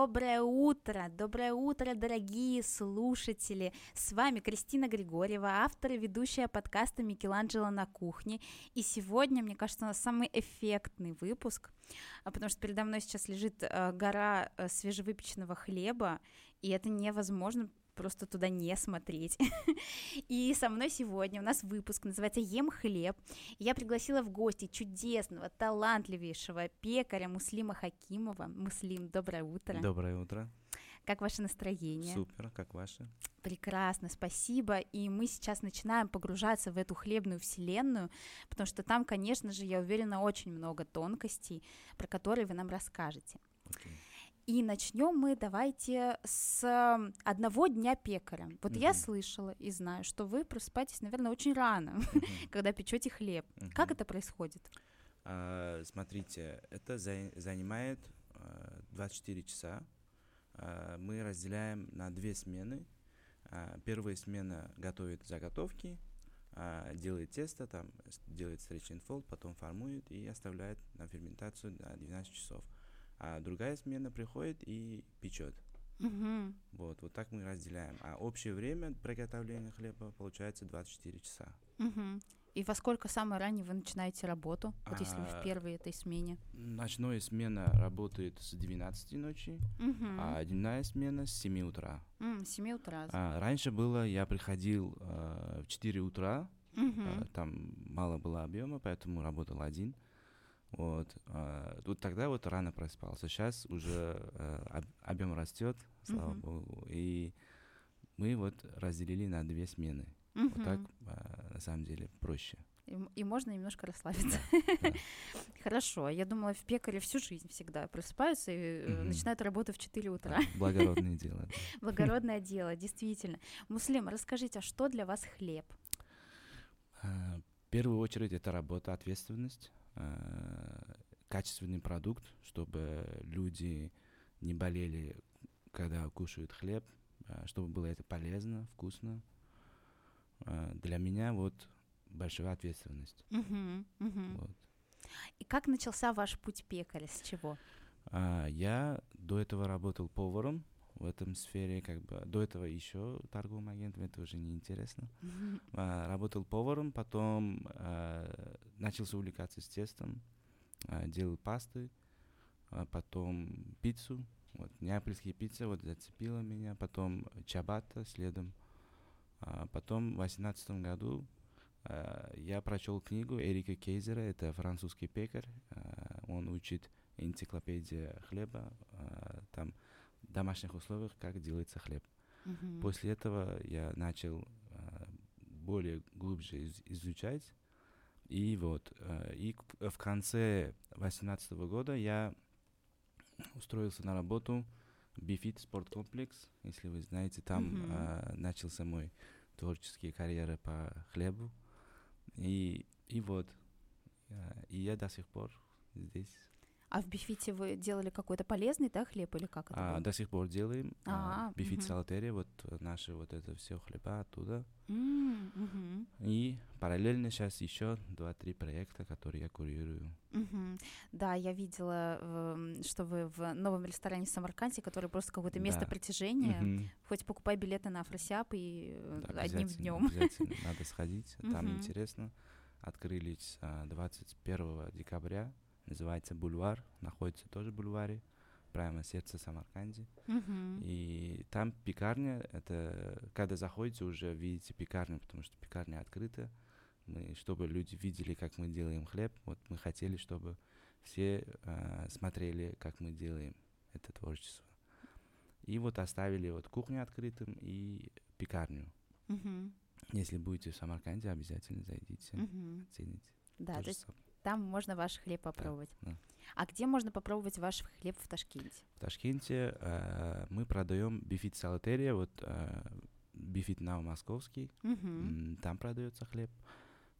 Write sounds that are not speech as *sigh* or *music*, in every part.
Доброе утро, доброе утро, дорогие слушатели! С вами Кристина Григорьева, автор и ведущая подкаста Микеланджело на кухне. И сегодня, мне кажется, у нас самый эффектный выпуск, а, потому что передо мной сейчас лежит э, гора э, свежевыпеченного хлеба, и это невозможно просто туда не смотреть. *laughs* И со мной сегодня у нас выпуск называется «Ем хлеб». Я пригласила в гости чудесного, талантливейшего пекаря Муслима Хакимова. Муслим, доброе утро. Доброе утро. Как ваше настроение? Супер, как ваше? Прекрасно, спасибо. И мы сейчас начинаем погружаться в эту хлебную вселенную, потому что там, конечно же, я уверена, очень много тонкостей, про которые вы нам расскажете. Okay. И начнем мы давайте с одного дня пекаря. Вот угу. я слышала и знаю, что вы просыпаетесь, наверное, очень рано, угу. *laughs* когда печете хлеб. Угу. Как это происходит? А, смотрите, это за, занимает а, 24 часа. А, мы разделяем на две смены. А, первая смена готовит заготовки, а, делает тесто, там делает stretch and fold, потом формует и оставляет на ферментацию на 12 часов а другая смена приходит и печет. Угу. Вот, вот так мы разделяем. А общее время приготовления хлеба получается 24 часа. Угу. И во сколько самое ранее вы начинаете работу, вот а, если вы в а, первой этой смене? Ночная смена работает с 12 ночи, угу. а дневная смена с 7 утра. Mm, с 7 утра. А, раньше было, я приходил э, в 4 утра, угу. э, там мало было объема, поэтому работал один. Вот. А, вот тогда вот рано проспался. Сейчас уже а, объем растет, слава uh-huh. богу. И мы вот разделили на две смены. Uh-huh. Вот так, а, на самом деле, проще. И, и можно немножко расслабиться. Да, *laughs* Хорошо. Я думала, в пекаре всю жизнь всегда просыпаются и угу. начинают работу в 4 утра. Да, благородное дело. *laughs* Благородное дело, действительно. Муслим, расскажите, а что для вас хлеб? В первую очередь это работа, ответственность. Э, качественный продукт, чтобы люди не болели, когда кушают хлеб, э, чтобы было это полезно, вкусно. Э, для меня вот большая ответственность. Uh-huh, uh-huh. Вот. И как начался ваш путь пекаря? С чего? Я до этого работал поваром в этом сфере, как бы до этого еще торговым агентом, это уже неинтересно. Mm-hmm. *laughs* А, работал поваром, потом а, начался увлекаться с тестом, а, делал пасты, а потом пиццу, вот неапольские пиццы вот зацепила меня, потом чабата следом, а потом в восемнадцатом году а, я прочел книгу Эрика Кейзера, это французский пекарь, а, он учит энциклопедия хлеба, а, там домашних условиях, как делается хлеб. Uh-huh. После этого я начал э, более глубже из- изучать. И вот, э, и в конце 2018 года я устроился на работу в Бифит спорткомплекс, если вы знаете, там uh-huh. э, начался мой творческий карьера по хлебу. И, и вот, э, и я до сих пор здесь. А в бифите вы делали какой-то полезный, да, хлеб или как это? А, до сих пор делаем. А, а бифит угу. салатерия, вот наши вот это все хлеба оттуда. Mm, угу. И параллельно сейчас еще два-три проекта, которые я курирую. Угу. Да, я видела, эм, что вы в новом ресторане Самарканде, который просто какое-то место да. притяжения. Угу. Хоть покупай билеты на Афросиаб и э, да, одним днем. Обязательно надо *laughs* сходить, там интересно. Открылись 21 а, декабря называется Бульвар, находится тоже в бульваре, прямо сердце Самарканде. Uh-huh. И там пекарня, это когда заходите, уже видите пекарню, потому что пекарня открыта. Мы, чтобы люди видели, как мы делаем хлеб, вот мы хотели, чтобы все э, смотрели, как мы делаем это творчество. И вот оставили вот кухню открытым и пекарню. Uh-huh. Если будете в Самарканде, обязательно зайдите, uh-huh. оцените. Да, то есть там можно ваш хлеб попробовать. Да, да. А где можно попробовать ваш хлеб в Ташкенте? В Ташкенте э, мы продаем бифит салатерия, вот э, BeFit Now Московский, угу. там продается хлеб.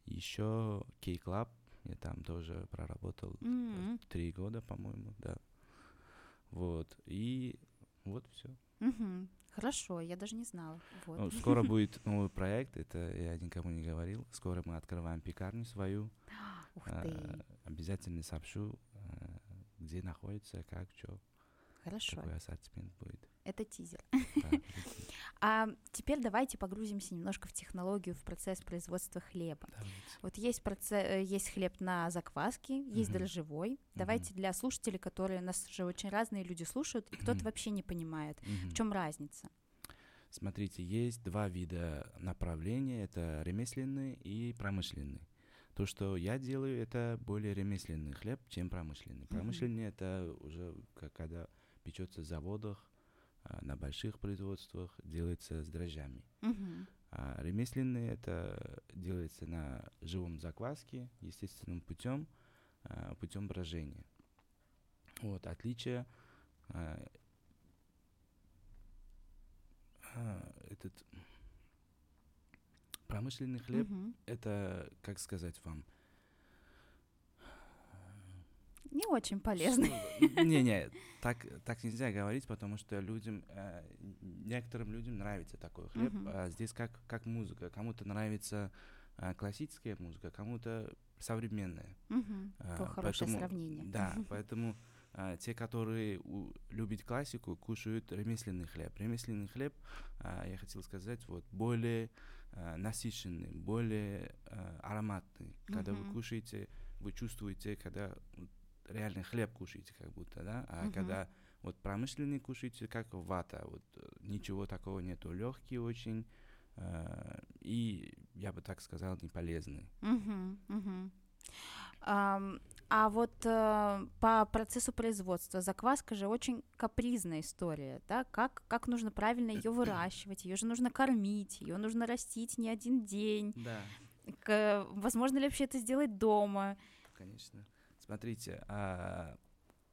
Еще K Club, я там тоже проработал угу. три года, по-моему, да. Вот, и вот все. Угу. Хорошо, я даже не знала. Вот. Ну, скоро *laughs* будет новый проект, это я никому не говорил. Скоро мы открываем пекарню свою. *gasps* Ух ты. Обязательно сообщу, где находится, как, что. Хорошо. Такой ассортимент будет. Это тизер. Да. *laughs* А теперь давайте погрузимся немножко в технологию, в процесс производства хлеба. Давайте. Вот есть, э, есть хлеб на закваске, есть дрожжевой. Давайте для слушателей, которые нас же очень разные люди слушают, и кто-то вообще не понимает, в чем разница. Смотрите, есть два вида направления. Это ремесленный и промышленный. То, что я делаю, это более ремесленный хлеб, чем промышленный. Промышленный это уже ка- когда печется в заводах, а, на больших производствах, делается с дрожжами. Мгм. А ремесленный это делается на живом закваске, естественным путем, а, путем брожения. Вот отличие. а, а, этот промышленный хлеб Мгм. это, как сказать вам, Не очень полезно. Не-не, так, так нельзя говорить, потому что людям, э, некоторым людям нравится такой хлеб. Мгм. А здесь как, как музыка. Кому-то нравится э, классическая музыка, кому-то современная. Мгм. А, Какое хорошее сравнение. Да, *laughs* поэтому а, те, которые у- любят классику, кушают ремесленный хлеб. Ремесленный хлеб, а, я хотел сказать, вот более а, насыщенный, более а, ароматный. Когда Мгм. вы кушаете, вы чувствуете, когда реально хлеб кушаете, как будто, да, а Мгм. когда вот промышленный кушаете, как вата, вот э, ничего такого нету, легкий очень. а, и я бы так сказал, не полезный. Мгм, мгм. Ам, А вот э, по процессу производства закваска же очень капризная история, да? Как, как нужно правильно ее выращивать? Ее же нужно кормить, ее нужно растить не один день. Да. К- возможно ли вообще это сделать дома? Конечно. Смотрите, а,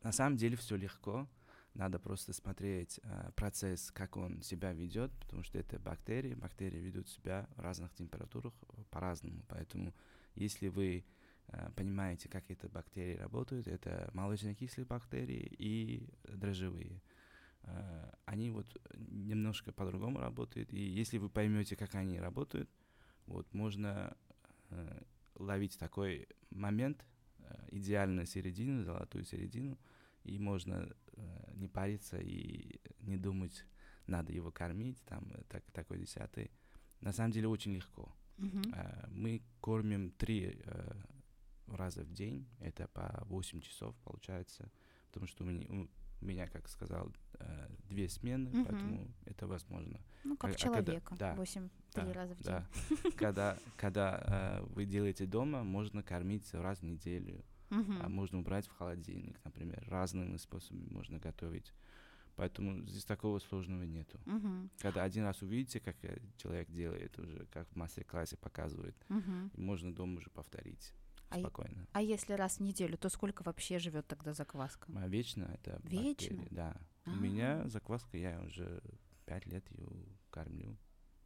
на самом деле все легко. Надо просто смотреть а, процесс, как он себя ведет, потому что это бактерии. Бактерии ведут себя в разных температурах по-разному. Поэтому, если вы понимаете, как эти бактерии работают, это молочнокислые бактерии и дрожжевые. А, они вот немножко по-другому работают. И если вы поймете, как они работают, вот можно э, ловить такой момент, э, идеальную середину, золотую середину, и можно э, не париться и не думать, надо его кормить, там, э, так, такой десятый. На самом деле очень легко. Э, мы кормим три э, раза в день, это по 8 часов получается, потому что у меня, у меня как сказал, э, две смены, Мгм. поэтому это возможно. Ну, как а когда- человека. да, Восемь, да, три раза в день. Да. *laughs* когда когда э, вы делаете дома, можно кормить раз в неделю, Мгм. а можно убрать в холодильник, например. Разными способами можно готовить. Поэтому здесь такого сложного нету. Мгм. Когда один раз увидите, как э, человек делает, уже как в мастер-классе показывает, и можно дома уже повторить А, спокойно. а если раз в неделю, то сколько вообще живет тогда закваска? А вечно это Вечно? бактерии, да. У А. меня закваска, я уже пять лет ее кормлю.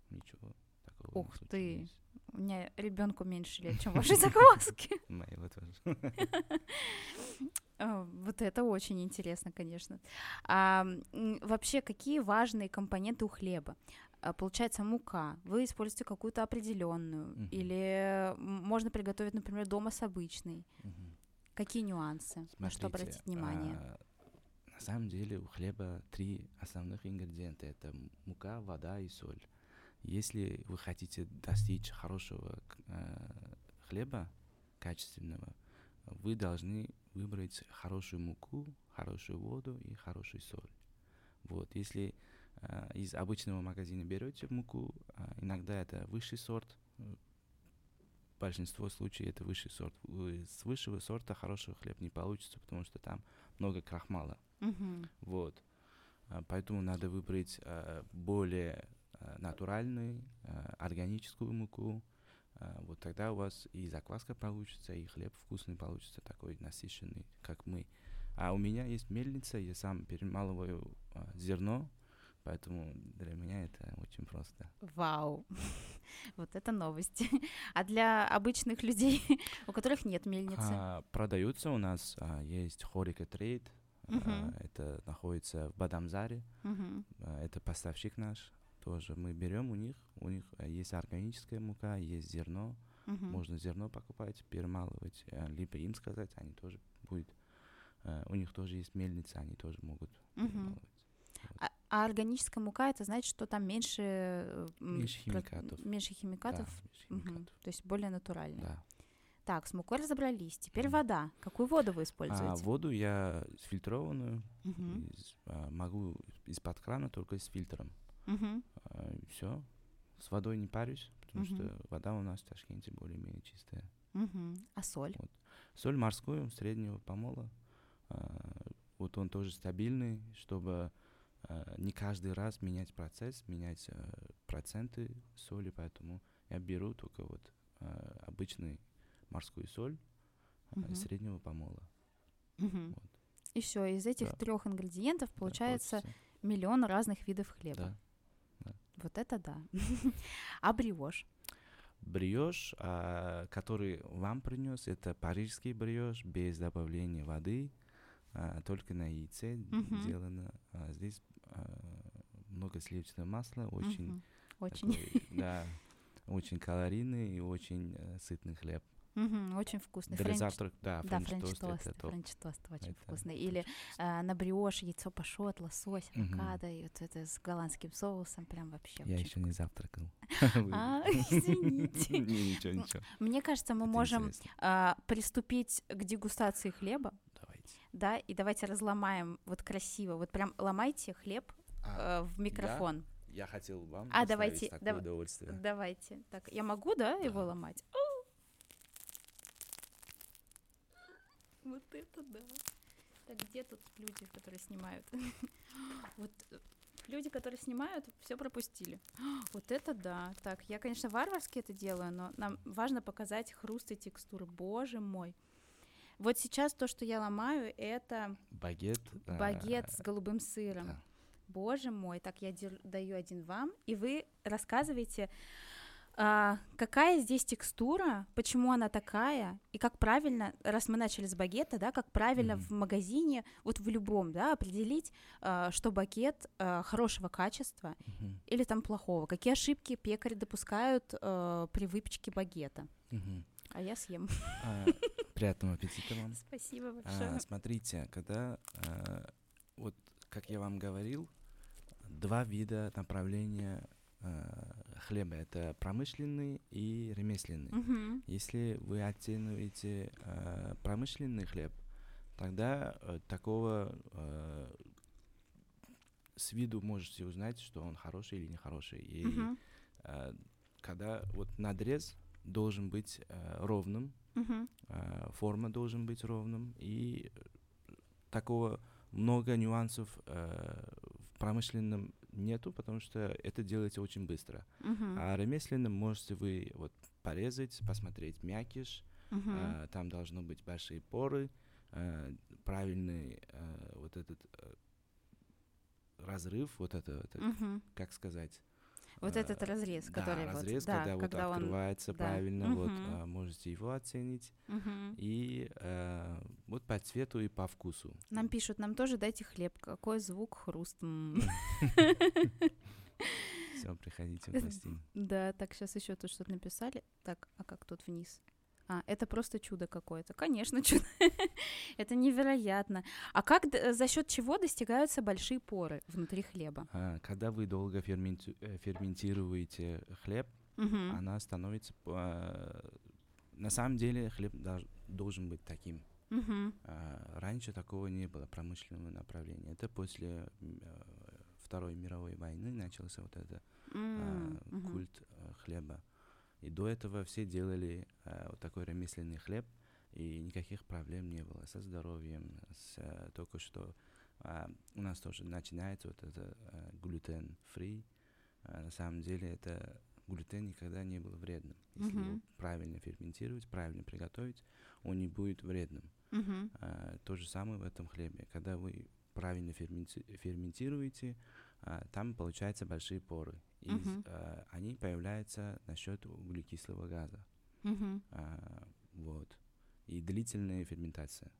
Ничего такого не Ух ты. случилось. У меня ребенку меньше лет, чем вашей *laughs* закваски. Моего тоже. А, *laughs* Вот это очень интересно, конечно. А, вообще, какие важные компоненты у хлеба? А, Получается, мука. Вы используете какую-то определенную, Мгм. или можно приготовить, например, дома с обычной. Мгм. Какие нюансы? На что Смотрите, обратить внимание? а, на самом деле у хлеба три основных ингредиента. Это мука, вода и соль. Если вы хотите достичь хорошего а, хлеба, качественного, вы должны выбрать хорошую муку, хорошую воду и хорошую соль. Вот, если из обычного магазина берете муку, а, иногда это высший сорт, э, большинство случаев это высший сорт. С высшего сорта хорошего хлеб не получится, потому что там много крахмала. Мгм. Вот. А, Поэтому надо выбрать а, более натуральную, органическую муку. Вот тогда у вас и закваска получится, и хлеб вкусный получится, такой насыщенный, как мы. А у меня есть мельница, я сам перемалываю зерно, поэтому для меня это очень просто. Вау, *laughs* вот это новости. *laughs* А для обычных людей, *laughs* у которых нет мельницы? А, продаются у нас, а, есть Хорика Трейд, это находится в Бадамзаре. А, Это поставщик наш. Тоже мы берем у них. У них есть органическая мука, есть зерно. Можно зерно покупать, перемалывать, либо им сказать, они тоже будут. у них тоже есть мельница, они тоже могут перемалывать. А, а органическая мука это значит, что там меньше э, Меньше химикатов. меньше химикатов, Да, меньше химикатов. то есть более натурально. Да. Так, с мукой разобрались. Теперь вода. Какую воду вы А используете? воду я фильтрованную, Мгм. из- а, могу из-под крана только с фильтром. Мгм. все. С водой не парюсь, потому Мгм. что вода у нас в Ташкенте более-менее чистая. Мгм. А соль? Соль морскую среднего помола. а, вот он тоже стабильный, чтобы а, не каждый раз менять процесс, менять а, проценты соли, поэтому я беру только вот а, обычный морскую соль а, Мгм. среднего помола. Мгм. Вот. И все, из этих Да. трех ингредиентов Да, получается получится. миллион разных видов хлеба. Да. Вот это да. *laughs* А бриош? Бриош, а, который вам принес, это парижский бриош без добавления воды, а, только на яйце сделано. А здесь много сливочного масла, очень, Мгм. Очень. такой, *laughs* да, очень калорийный и очень э, сытный хлеб. Мгм, Очень вкусный. Для French- завтрака, да, Да, french toast french toast. это. French toast очень Это вкусный. Или э, на бриош яйцо пашот, лосось, авокадо, и вот это с голландским соусом, прям вообще Я еще не завтракал. *laughs* *laughs* А, извините. Ничего, ничего. Мне кажется, мы можем а, приступить к дегустации хлеба. Да, и давайте разломаем вот красиво. Вот прям ломайте хлеб А, э, в микрофон. Я хотел вам А, давайте, такое дав- удовольствие. Давайте. Так, я могу, да, его Да. ломать? О! Вот это да. Так, где тут люди, которые снимают? *laughs* Вот люди, которые снимают, все пропустили. *gasps* Вот это да. Так, я, конечно, варварски это делаю, но нам важно показать хруст и текстуры. Боже мой. Вот сейчас то, что я ломаю, это Багет. а, багет с голубым сыром. да. Боже мой, так я даю один вам, и вы рассказываете, а, какая здесь текстура, почему она такая, и как правильно, раз мы начали с багета, да, как правильно Мгм. в магазине, вот в любом, да, определить, а, что багет а, хорошего качества Мгм, или там плохого, какие ошибки пекари допускают а, при выпечке багета. мгм. А я съем. А, Приятного аппетита вам. Спасибо А, большое. смотрите, когда, а, вот как я вам говорил, два вида направления а, хлеба. Это промышленный и ремесленный. Мгм. Если вы оцениваете а, промышленный хлеб, тогда э, такого с виду можете узнать, что он хороший или нехороший. И а, когда вот надрез должен быть а, ровным, Мгм. а, форма должен быть ровным, и э, такого много нюансов а, в промышленном нету, потому что это делается очень быстро. Мгм. А ремесленным можете вы вот порезать, посмотреть мякиш, Мгм. а, там должны быть большие поры, а, правильный а, вот этот а, разрыв, вот это, это, Мгм. как сказать, Вот а, этот разрез, да, который вот, разрез, да, когда, когда вот он открывается да. правильно, вот Мгм. а, можете его оценить. Мгм. И а, вот по цвету и по вкусу. Нам пишут, нам тоже дайте хлеб. Какой звук, хруст. *laughs* *laughs* Все, приходите в гости. Да, так, сейчас еще тут что-то написали. Так, а как тут вниз? А, это просто чудо какое-то. Конечно, *laughs* чудо. это невероятно. А как, д- за счет чего достигаются большие поры внутри хлеба? А, Когда вы долго ферменти- э, ферментируете хлеб, Мгм. она становится... а, На самом деле хлеб должен быть таким. А, Раньше такого не было промышленного направления. Это после э, Второй мировой войны начался вот это а, М, мгм. культ а, хлеба. И до этого все делали а, вот такой ремесленный хлеб, и никаких проблем не было со здоровьем, с а, только что а, у нас тоже начинается вот это а, глютен-фри. А, на самом деле это глютен никогда не был вредным. Если его Мгм. правильно ферментировать, правильно приготовить, он не будет вредным. Мгм. А, то же самое в этом хлебе. Когда вы правильно ферменти- ферментируете, там получаются большие поры. И Мгм. а, они появляются на счет углекислого газа. А, вот. И длительная ферментация.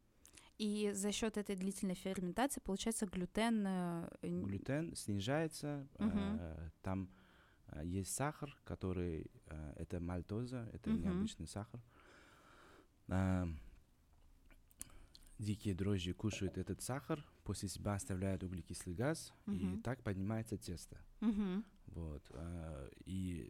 И за счет этой длительной ферментации получается глютен. э, Глютен снижается, а, там а, есть сахар, который а, это мальтоза, это Мгм. необычный сахар. Дикие дрожжи кушают этот сахар, после себя оставляют углекислый газ, и Мгм. так поднимается тесто. Мгм. Вот. а, И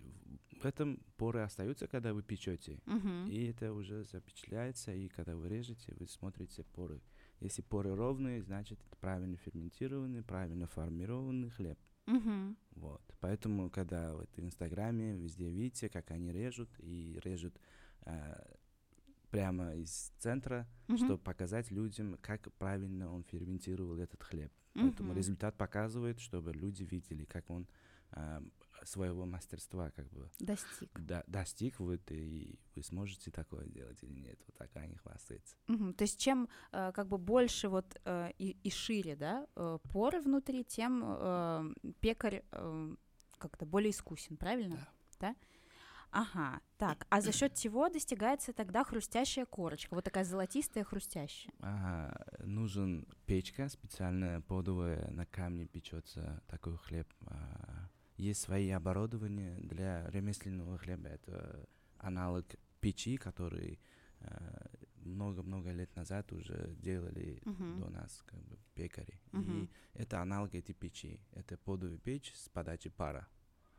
в этом поры остаются, когда вы печете. Мгм. И это уже запечатляется, и когда вы режете, вы смотрите поры. Если поры ровные, значит это правильно ферментированный, правильно формированный хлеб. Мгм. Вот. Поэтому, когда вот в Инстаграме везде видите, как они режут, и режут а, прямо из центра, Мгм. чтобы показать людям, как правильно он ферментировал этот хлеб. Поэтому Мгм. результат показывает, чтобы люди видели, как он а, своего мастерства как бы Достиг. до- достиг, вот, и вы сможете такое делать или нет. Вот так они хвастаются. Мгм. То есть чем э, как бы больше вот э, и, и шире, да, э, поры внутри, тем э, пекарь э, как-то более искусен, правильно? Да. Ага, так, а за счет чего достигается тогда хрустящая корочка, вот такая золотистая хрустящая? Ага, нужен печка специальная, подовая, на камне печется такой хлеб. А, есть свои оборудования для ремесленного хлеба. Это аналог печи, который а, много-много лет назад уже делали Мгм. до нас, как бы пекари. Мгм. И это аналог этой печи. Это подовая печь с подачей пара.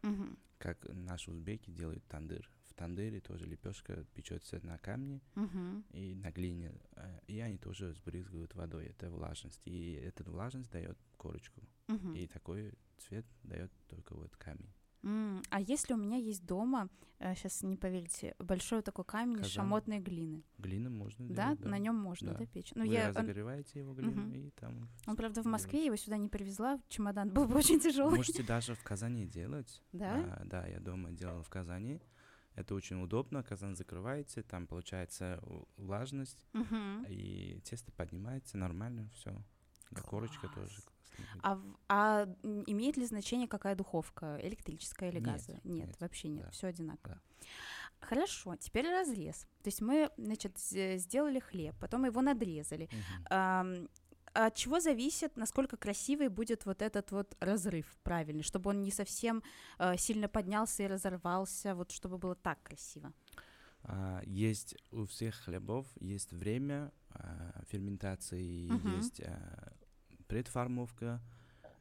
Мгм. как наши узбеки делают тандыр. В тандыре тоже лепешка печется на камне Мгм. и на глине, э, и они тоже сбрызгивают водой. Это влажность. И эта влажность дает корочку. Мгм. И такой цвет дает только вот камень. М, А если у меня есть дома, сейчас не поверите, большой такой камень из Казан. шамотной глины, Глину можно да, делать, на нем можно, Да. да, печь. Ну Вы я, он, разогреваете его глину, Мгм. и там... он, правда, в. Москве, его сюда не привезла, чемодан был бы очень тяжелый. Можете даже в Казани делать. Да? А, да, я дома делал в Казани. Это очень удобно. Казан закрываете, там получается влажность, Мгм. и тесто поднимается нормально, все. Корочка Класс. тоже. А, в- а имеет ли значение, какая духовка, электрическая или Нет, газовая? Нет, нет, вообще нет, да, все одинаково. да. Хорошо, теперь разрез. То есть мы, значит, сделали хлеб, потом его надрезали. Мгм. Ам, от чего зависит, насколько красивый будет вот этот вот разрыв правильный, чтобы он не совсем э, сильно поднялся и разорвался, вот чтобы было так красиво. А, есть у всех хлебов есть время а, ферментации, Мгм. есть а, предформовка,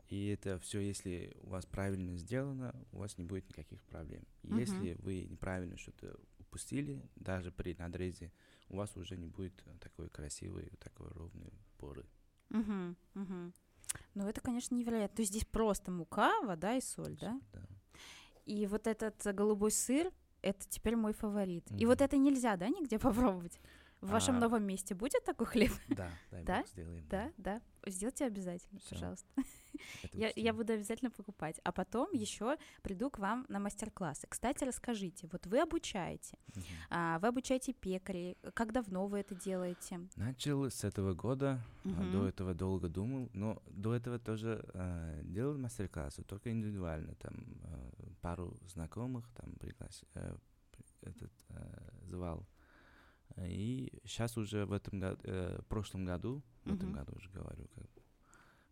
и это все, если у вас правильно сделано, у вас не будет никаких проблем. Мгм. Если вы неправильно что-то упустили, даже при надрезе, у вас уже не будет такой красивой, такой ровной поры. Мгм, мгм. Ну, это, конечно, невероятно. То есть здесь просто мука, вода и соль, да? Да. И вот этот голубой сыр, это теперь мой фаворит. И Мгм. вот это нельзя, да, нигде *laughs* попробовать? В вашем А, новом месте будет такой хлеб? Да, дай Да? сделаем. Да, да. Сделайте обязательно, Всё. пожалуйста. *laughs* Я, я буду обязательно покупать. А потом еще приду к вам на мастер-классы. Кстати, расскажите, вот вы обучаете, Мгм. а, вы обучаете пекарей. Как давно вы это делаете? Начал с этого года, Мгм. до этого долго думал, но до этого тоже э, делал мастер-классы, только индивидуально, там э, пару знакомых там приглас... э, этот, э, звал. Э, И сейчас уже в этом году, в прошлом году, в этом году уже говорю, как бы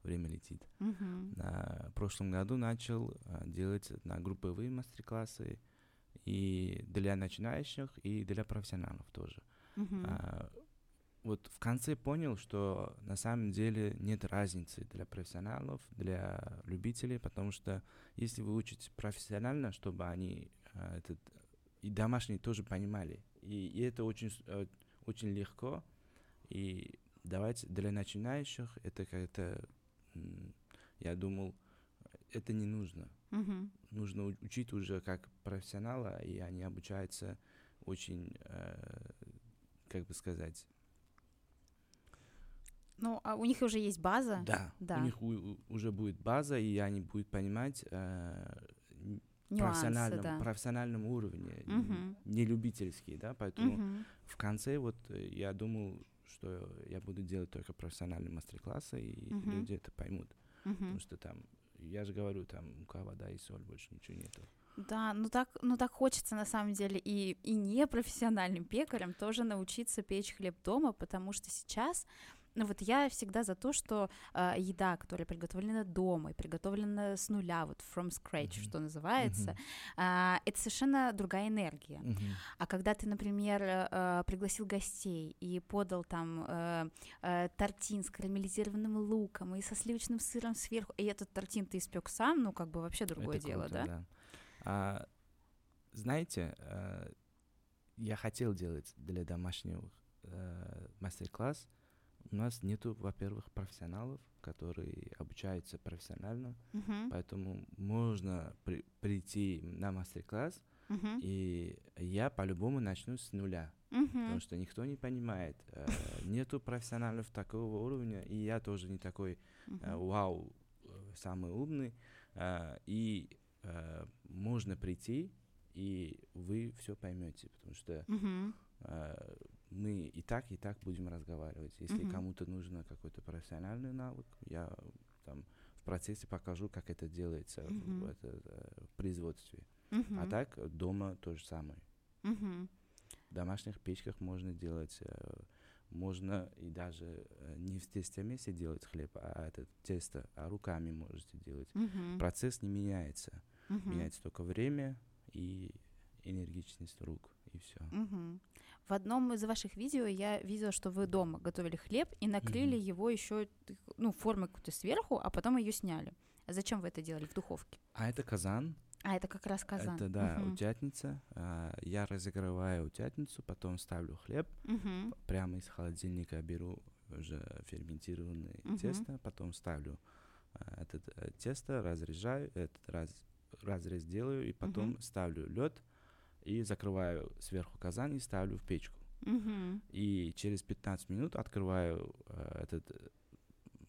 время летит. Мгм. На прошлом году начал а, делать на групповые мастер-классы и для начинающих, и для профессионалов тоже. Мгм. А, вот в конце понял, что на самом деле нет разницы для профессионалов, для любителей, потому что если вы учите профессионально, чтобы они а, этот, и домашние тоже понимали, и, и это очень, э, очень легко, и давайте для начинающих это как-то, я думал, это не нужно. Мгм. Нужно учить уже как профессионала, и они обучаются очень, э, как бы сказать, Ну, а у них уже есть база? да, да. у них у- уже будет база, и они будут понимать э, Нюансы, профессиональном, да. профессиональном уровне, Мгм. не любительский, да, поэтому Мгм. в конце вот э, я думал, что я буду делать только профессиональные мастер-классы, и Мгм. люди это поймут, Мгм. потому что там, я же говорю, там мука, вода и соль, больше ничего нету. Да, ну так, ну так хочется на самом деле и, и непрофессиональным пекарям тоже научиться печь хлеб дома, потому что сейчас Ну вот я всегда за то, что э, еда, которая приготовлена дома и приготовлена с нуля, вот from scratch, mm-hmm. что называется, mm-hmm. э, это совершенно другая энергия. Mm-hmm. А когда ты, например, э, пригласил гостей и подал там э, э, тортин с карамелизированным луком и со сливочным сыром сверху, и этот тортин ты испек сам, ну как бы вообще другое это дело, круто, да? да. А, знаете, э, я хотел делать для домашнего э, мастер-класс. У нас нету, во-первых, профессионалов, которые обучаются профессионально, uh-huh. поэтому можно при, прийти на мастер-класс, uh-huh. и я по-любому начну с нуля, uh-huh. потому что никто не понимает, э, нету профессионалов такого уровня, и я тоже не такой uh-huh. э, вау самый умный, э, и э, можно прийти и вы все поймете, потому что uh-huh. э, мы и так, и так будем разговаривать. Если uh-huh. кому-то нужно какой-то профессиональный навык, я там в процессе покажу, как это делается uh-huh. в, в, это, э, в производстве. Uh-huh. А так дома то же самое. Uh-huh. В домашних печках можно делать, э, можно и даже э, не в тесте месте делать хлеб, а это тесто, а руками можете делать. Uh-huh. Процесс не меняется. Uh-huh. Меняется только время, и энергичность рук, и все. Угу. В одном из ваших видео я видела, что вы дома готовили хлеб и накрыли угу. его еще ну, формой какой-то сверху, а потом ее сняли. А зачем вы это делали в духовке? А это казан. А это как раз казан. Это да, угу. утятница. А, я разогреваю утятницу, потом ставлю хлеб, угу. прямо из холодильника беру уже ферментированное угу. тесто, потом ставлю а, это э, тесто, разрезаю, этот раз разрез делаю и потом uh-huh. ставлю лед и закрываю сверху казан и ставлю в печку. Uh-huh. И через 15 минут открываю э, этот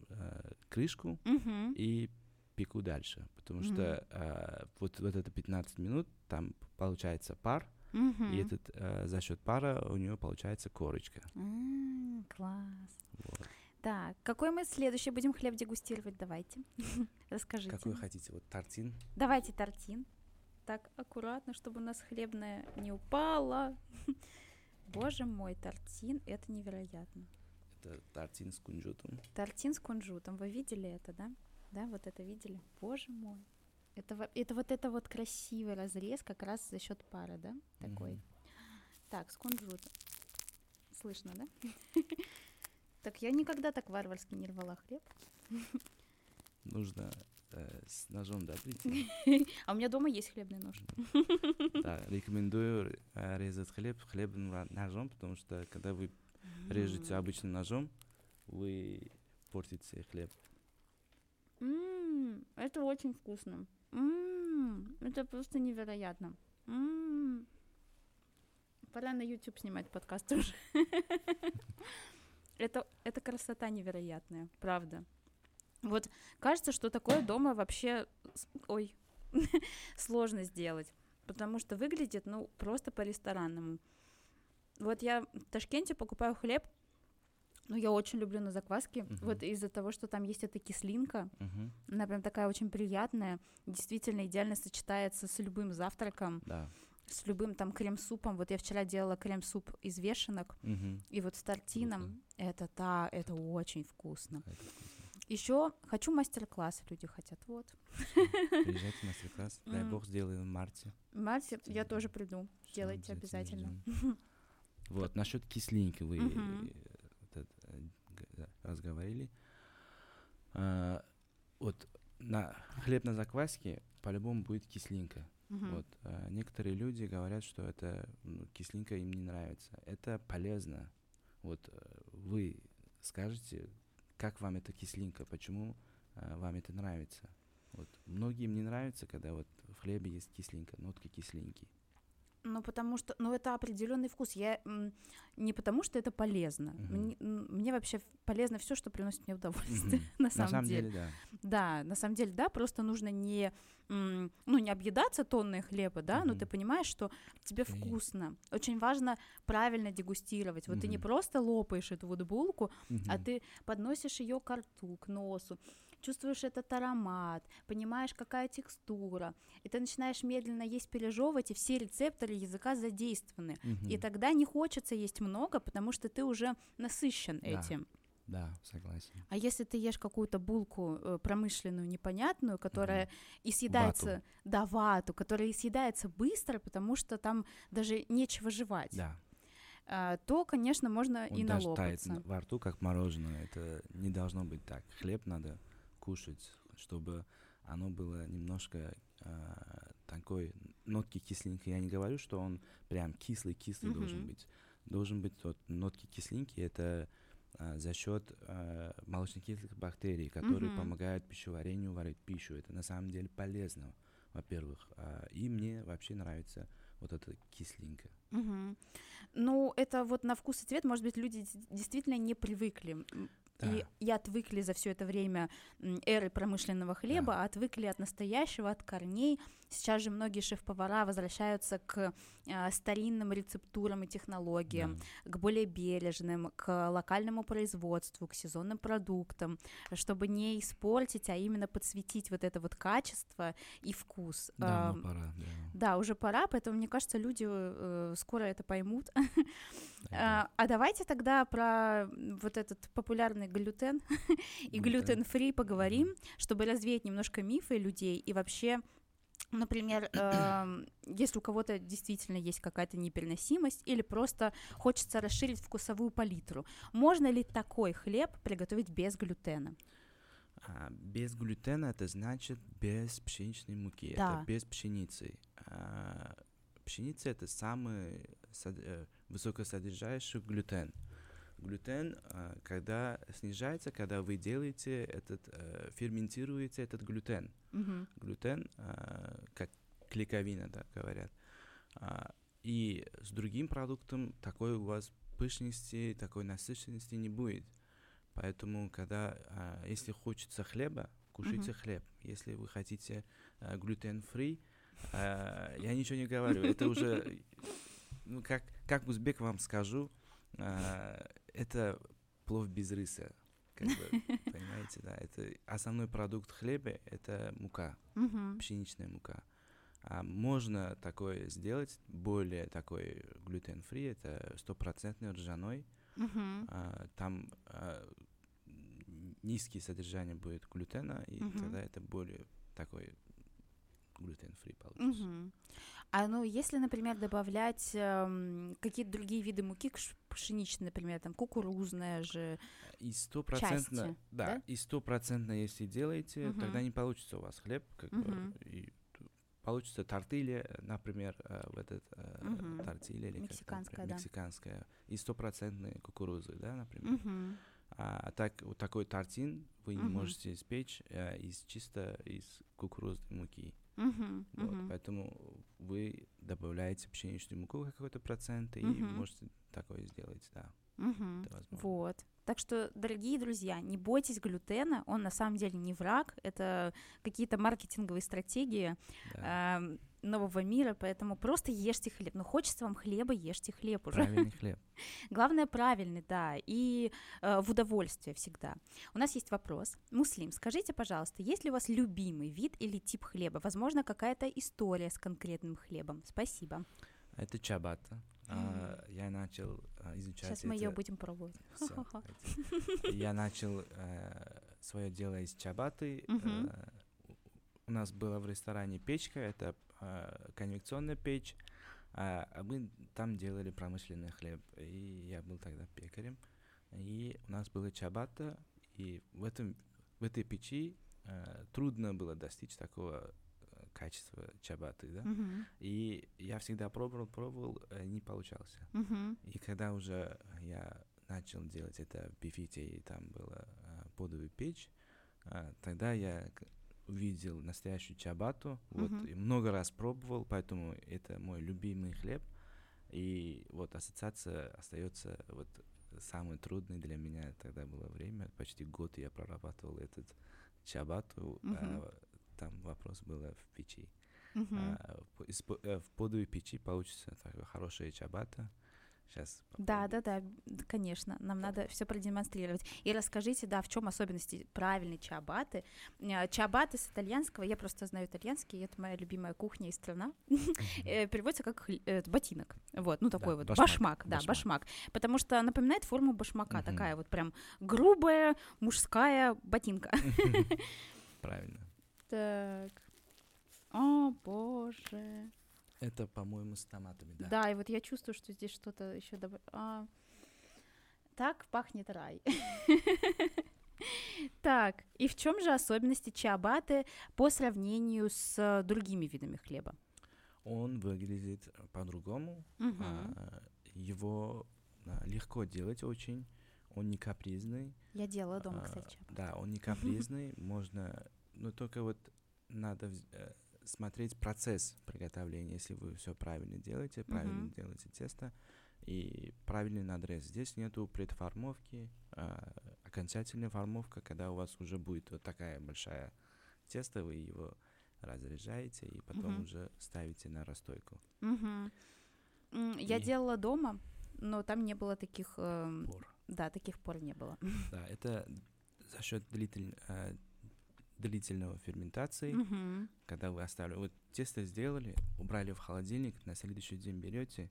э, крышку uh-huh. и пеку дальше, потому uh-huh. что э, вот, вот это 15 минут там получается пар, uh-huh. и этот э, за счет пара у нее получается корочка. Mm, класс. Вот. Так, какой мы следующий будем хлеб дегустировать? Давайте. *laughs* Расскажите. Какой хотите? Вот тортин? Давайте тортин. Так, аккуратно, чтобы у нас хлебная не упала. *laughs* Боже мой, тортин, это невероятно. Это тортин с кунжутом. Тортин с кунжутом. Вы видели это, да? Да, вот это видели? Боже мой. Это, это вот это вот красивый разрез как раз за счет пара, да? Такой. Mm-hmm. Так, с кунжутом. Слышно, да? *laughs* Так я никогда так варварски не рвала хлеб. Нужно э, с ножом, да, прийти? *laughs* А у меня дома есть хлебный нож. Да, *laughs* рекомендую э, резать хлеб хлебным ножом, потому что когда вы режете обычным ножом, вы портите хлеб. Это очень вкусно. Это просто невероятно. Пора на YouTube снимать подкаст уже *laughs* это, это красота невероятная, правда. Вот кажется, что такое дома вообще, ой, *laughs* сложно сделать, потому что выглядит, ну, просто по-ресторанному. Вот я в Ташкенте покупаю хлеб, ну, я очень люблю на закваске, uh-huh. вот из-за того, что там есть эта кислинка, uh-huh. она прям такая очень приятная, действительно идеально сочетается с любым завтраком. Да с любым там крем-супом. Вот я вчера делала крем-суп из вешенок, угу. и вот с тортином угу. это да, это очень вкусно. Еще хочу мастер-класс, люди хотят, вот. Приезжайте мастер-класс, *laughs* дай бог сделаем в марте. В марте я тоже приду, делайте обязательно. *laughs* Вот, насчет кислинки вы э, разговаривали. А, вот на хлеб на закваске по-любому будет кислинка. Угу. Вот, а некоторые люди говорят, что это ну, кислинка им не нравится. Это полезно. Вот э, вы скажете, как вам эта кислинка, почему а, вам это нравится. Вот многим не нравится, когда вот в хлебе есть кислинка, нотка кислинки. Ну, потому что, ну, это определенный вкус. Я не потому, что это полезно. Uh-huh. Мне, мне вообще полезно все, что приносит мне удовольствие. Uh-huh. *laughs* на, самом на самом деле. деле, да. Да, на самом деле, да. Просто нужно не, ну, не объедаться тонной хлеба, да, uh-huh. но ты понимаешь, что тебе okay. вкусно. Очень важно правильно дегустировать. Вот uh-huh. ты не просто лопаешь эту вот булку, uh-huh. а ты подносишь ее к рту, к носу чувствуешь этот аромат, понимаешь, какая текстура, и ты начинаешь медленно есть, пережевывать, и все рецепторы языка задействованы. Угу. И тогда не хочется есть много, потому что ты уже насыщен да. этим. Да, согласен. А если ты ешь какую-то булку э, промышленную, непонятную, которая угу. и съедается, вату. да, вату, которая и съедается быстро, потому что там даже нечего жевать. Да. А, то, конечно, можно Он и даже налопаться. тает во рту, как мороженое. Это не должно быть так. Хлеб надо кушать, чтобы оно было немножко э, такой нотки кисленькой. Я не говорю, что он прям кислый-кислый mm-hmm. должен быть. Должен быть вот нотки кисленькие. Это а, за счет а, молочнокислых бактерий, которые mm-hmm. помогают пищеварению варить пищу. Это на самом деле полезно, во-первых. А, и мне вообще нравится вот это кисленько. Угу. Ну, это вот на вкус и цвет, может быть, люди действительно не привыкли. Да. И, и отвыкли за все это время эры промышленного хлеба, да. отвыкли от настоящего, от корней. Сейчас же многие шеф-повара возвращаются к э, старинным рецептурам и технологиям, да. к более бережным, к локальному производству, к сезонным продуктам, чтобы не испортить, а именно подсветить вот это вот качество и вкус. Да, э, пора. Да. да, уже пора, поэтому мне кажется, люди э, скоро это поймут. *laughs* А, а давайте тогда про вот этот популярный глютен *laughs* и глютен-фри поговорим, чтобы развеять немножко мифы людей и вообще Например, *clears throat* э, если у кого-то действительно есть какая-то непереносимость или просто хочется расширить вкусовую палитру, можно ли такой хлеб приготовить без глютена? А, без глютена это значит без пшеничной муки, да. это без пшеницы. А, пшеница это самый э, высокосодержащий глютен. Глютен, а, когда снижается, когда вы делаете этот, э, ферментируете этот глютен. Mm-hmm. Глютен, а, как клейковина, да, говорят. А, и с другим продуктом такой у вас пышности, такой насыщенности не будет. Поэтому, когда, если хочется хлеба, кушайте mm-hmm. хлеб. Если вы хотите глютен-фри, я ничего не говорю. Это уже, ну, как, как узбек вам скажу, это плов без риса. Как бы, *laughs* понимаете, да, это основной продукт хлеба это мука, пшеничная мука. А можно такое сделать, более такой глютен-фри, это стопроцентный ржаной. А, там а, низкие содержание будет глютена, и тогда это более такой глютен-фри получится. Угу. А ну, если, например, добавлять эм, какие-то другие виды муки, пшеничной, например, там кукурузная же. И стопроцентно, да, да, и стопроцентно, если делаете, угу. тогда не получится у вас хлеб, как угу. бы, и получится тортилья, например, э, в этот э, угу. тортилья или мексиканская, как да. мексиканская, и стопроцентные кукурузы, да, например. Угу. А так вот такой тортин вы не можете испечь э, из чисто из кукурузной муки. Uh-huh, вот, uh-huh. Поэтому вы добавляете пшеничную муку какой-то процент и uh-huh. можете такое сделать, да. Uh-huh. Вот. Так что, дорогие друзья, не бойтесь глютена, он на самом деле не враг, это какие-то маркетинговые стратегии. Да. Э, нового мира, поэтому просто ешьте хлеб. Ну, хочется вам хлеба, ешьте хлеб уже. Правильный *laughs* хлеб. Главное, правильный, да, и э, в удовольствие всегда. У нас есть вопрос. Муслим, скажите, пожалуйста, есть ли у вас любимый вид или тип хлеба? Возможно, какая-то история с конкретным хлебом. Спасибо. Это чабата. Mm. А, я начал а, изучать Сейчас мы ее будем пробовать. Всё, *laughs* я начал а, свое дело из чабаты. Mm-hmm. А, у нас была в ресторане печка, это а, конвекционная печь, а, а мы там делали промышленный хлеб. И я был тогда пекарем. И у нас была чабата, и в, этом, в этой печи а, трудно было достичь такого э, качества чабаты, да. Uh-huh. И я всегда пробовал, пробовал, э, не получался. Uh-huh. И когда уже я начал делать это в бифите, и там была а, подовая печь, а, тогда я увидел настоящую чабату, вот, и много раз пробовал, поэтому это мой любимый хлеб. И вот ассоциация остается вот самой трудной для меня тогда было время. Почти год я прорабатывал этот чабату. Uh-huh. А, там вопрос был в печи. Uh-huh. А, из, э, в подовой печи получится такая хорошая чабата. Сейчас. Да, да, да, конечно. Нам надо все продемонстрировать. И расскажите, да, в чем особенности правильной чабаты. Э, чабаты с итальянского, я просто знаю итальянский, это моя любимая кухня и страна. Э, переводится как э, ботинок. Вот, ну такой вот башмак, да, башмак. Потому что напоминает форму башмака, такая вот прям грубая мужская ботинка. *laughs* Правильно. Так. О, боже. Это, по-моему, с томатами, да. Да, и вот я чувствую, что здесь что-то еще добав... а... Так пахнет рай. *laughs* Так, и в чем же особенности чиабаты по сравнению с другими видами хлеба? Он выглядит по-другому. А, его а, легко делать очень. Он не капризный. Я делала дома, кстати. Да, он не *laughs* капризный. Можно, но только вот надо э, смотреть процесс приготовления, если вы все правильно делаете, правильно uh-huh. делаете тесто и правильный надрез. Здесь нету предформовки, а, окончательная формовка, когда у вас уже будет вот такая большая тесто, вы его разряжаете и потом uh-huh. уже ставите на расстойку. Uh-huh. Я и... делала дома, но там не было таких э, пор. Да, таких пор не было. Да, это за счет длительного э, длительного ферментации, uh-huh. когда вы оставили, вот тесто сделали, убрали в холодильник, на следующий день берете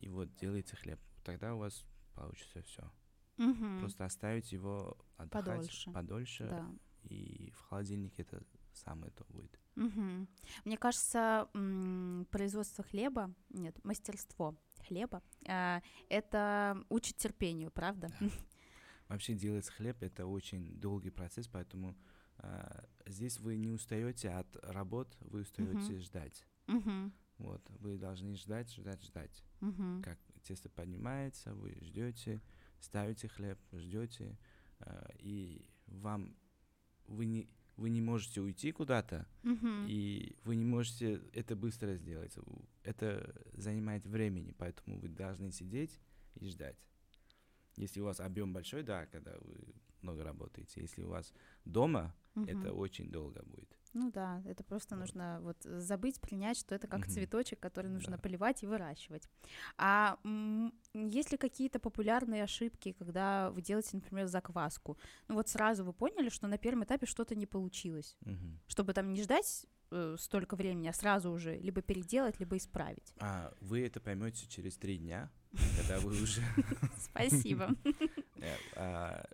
и вот делаете хлеб, тогда у вас получится все. Uh-huh. Просто оставить его отдыхать подольше, подольше да. и в холодильнике это самое то будет. Угу. Мне кажется, производство хлеба, нет, мастерство хлеба, э, это учит терпению, правда? Да. Вообще делать хлеб это очень долгий процесс, поэтому здесь вы не устаете от работ, вы устаете uh-huh. ждать. Uh-huh. Вот, вы должны ждать, ждать, ждать. Uh-huh. Как тесто поднимается, вы ждете, ставите хлеб, ждете, э, и вам вы не вы не можете уйти куда-то, uh-huh. и вы не можете это быстро сделать. Это занимает времени, поэтому вы должны сидеть и ждать. Если у вас объем большой, да, когда вы много работаете. Если у вас дома, угу. это очень долго будет. Ну да, это просто вот. нужно вот забыть, принять, что это как угу. цветочек, который нужно да. поливать и выращивать. А есть ли какие-то популярные ошибки, когда вы делаете, например, закваску? Ну вот сразу вы поняли, что на первом этапе что-то не получилось, угу. чтобы там не ждать э, столько времени, а сразу уже либо переделать, либо исправить. А вы это поймете через три дня, *laughs* когда вы уже. Спасибо. *laughs* Э, а,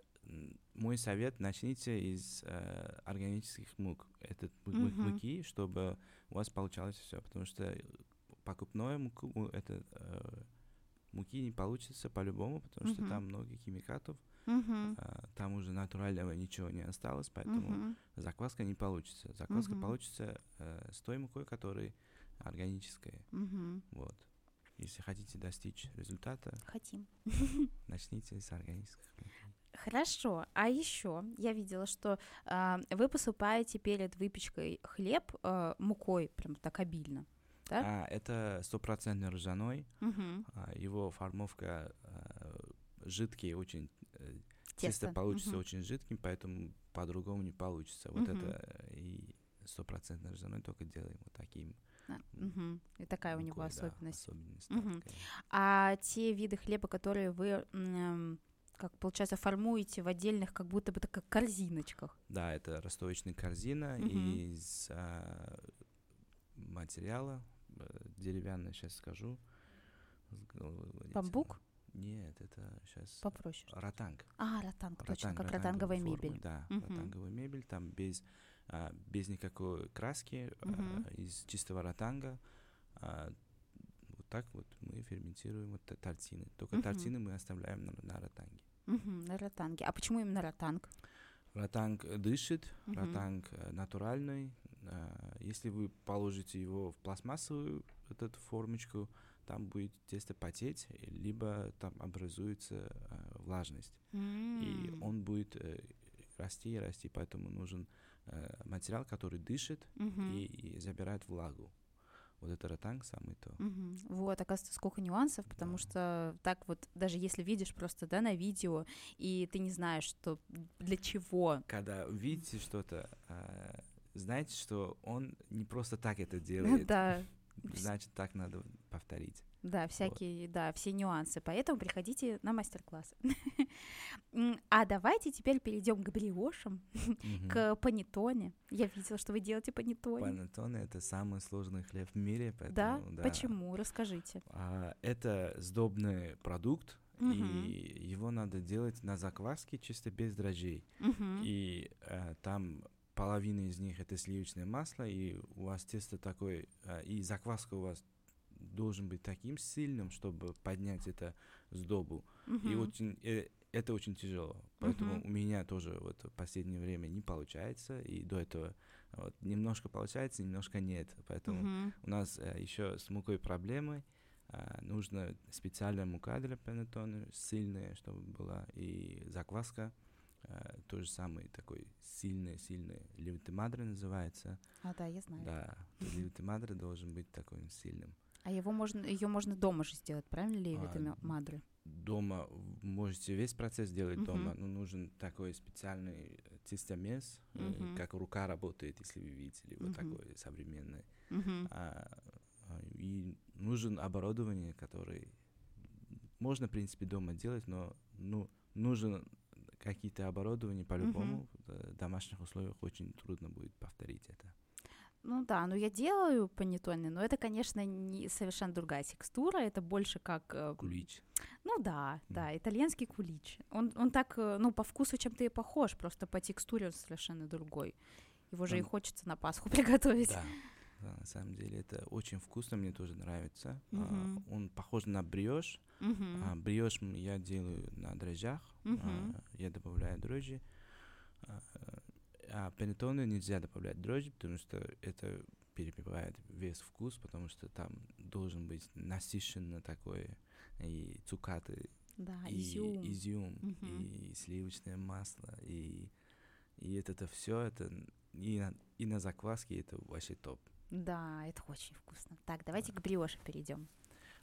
мой совет начните из э, органических мук, это uh-huh. муки, чтобы у вас получалось все, потому что покупное муку это э, муки не получится по-любому, потому что там много химикатов, э, там уже натурального ничего не осталось, поэтому uh-huh. закваска не получится. Закваска uh-huh. получится э, с той мукой, которая органическая. Uh-huh. Вот. Если хотите достичь результата, хотим. *laughs* Начните с органических. Хорошо, а еще я видела, что э, вы посыпаете перед выпечкой хлеб э, мукой, прям так обильно. Да? А, это стопроцентный ржаной. Угу. Его формовка а, жидкий, очень э, тесто, тесто получится угу. очень жидким, поэтому по-другому не получится. Вот угу. это и стопроцентный ржаной только делаем вот таким. А, угу. И такая мукой, у него особенность. Да, особенность угу. А те виды хлеба, которые вы как получается формуете в отдельных как будто бы так корзиночках. Да, это расстроечная корзина угу. из а, материала э, деревянная, сейчас скажу. Бамбук? Нет, это сейчас... Попроще. Ротанг. А, ротанг, ротанг точно, как ротанговая формы, мебель. Да, угу. ротанговая мебель, там без, а, без никакой краски, угу. а, из чистого ротанга. А, вот так вот мы ферментируем вот тортины. Только угу. тортины мы оставляем на, на ротанге. Угу, на ротанге. А почему именно ротанг? Ротанг дышит, Мгм. ротанг э, натуральный. А, Если вы положите его в пластмассовую вот эту формочку, там будет тесто потеть, и либо там образуется э, влажность. И М. он будет э, расти и расти, поэтому нужен э, материал, который дышит Мгм. и, и забирает влагу. Вот это ротанг самый то. Мгм. Вот, оказывается, сколько нюансов, потому Да. что так вот, даже если видишь просто, да, на видео, и ты не знаешь, что для чего. Когда видите что-то, а, знаете, что он не просто так это *laughs* делает. Да. Значит, так надо повторить. Да, всякие, да, все нюансы. Поэтому приходите на мастер-класс. *laughs* А давайте теперь перейдем к бриошам, *laughs* к панеттоне. Я видела, что вы делаете панеттоне. Панеттоне это самый сложный хлеб в мире, Да? поэтому да. Почему? Расскажите. А, это сдобный продукт, и его надо делать на закваске чисто без дрожжей. И э, там половина из них это сливочное масло, и у вас тесто такое, э, и закваска у вас должен быть таким сильным, чтобы поднять это сдобу. И Мгм. очень, э, это очень тяжело. Поэтому Мгм. у меня тоже вот в последнее время не получается, и до этого вот, немножко получается, немножко нет. Поэтому Мгм. у нас еще с мукой проблемы. А, нужно специальная мука для панеттоне, сильная, чтобы была, и закваска. А, то же самое, такой сильный-сильный. Ливте мадре называется. А, да, я знаю. Да, ливте мадре должен быть таким сильным. А его можно, ее можно дома же сделать, правильно ли, А? Дома можете весь процесс делать Мгм. дома, но нужен такой специальный тестомес, э, Мгм. как рука работает, если вы видели, вот Мгм. такой современный. А, а, и нужен оборудование, которое можно, в принципе, дома делать, но ну, нужен какие-то оборудования по-любому. В домашних условиях очень трудно будет повторить это. Ну да, ну я делаю панеттоне, но это, конечно, не совершенно другая текстура, это больше как... э, Кулич. Ну да, да, итальянский кулич. Он, он так, э, ну, по вкусу чем-то и похож, просто по текстуре он совершенно другой. Его же и Там- хочется на Пасху *laughs* приготовить. Да. Да, на самом деле это очень вкусно, мне тоже нравится. А, Мгм. он похож на бриош. Мгм. А, бриош я делаю на дрожжах. Мгм. А, я добавляю дрожжи. А, а панеттоне нельзя добавлять дрожжи, потому что это перебивает весь вкус, потому что там должен быть насыщенно такое и цукаты, Да, и изюм. изюм, Мгм. и сливочное масло, и, и это все, это и на, и на закваске это вообще топ. Да, это очень вкусно. Так, давайте к бриоше перейдем.